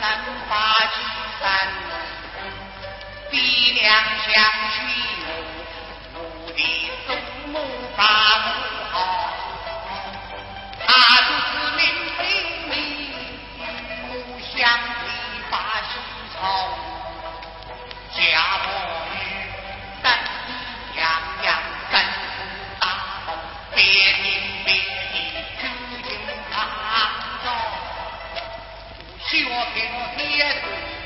能把青山比两相许，我的祖母把吾好。替我替我替爷死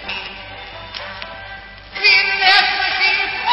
你今年是个喜和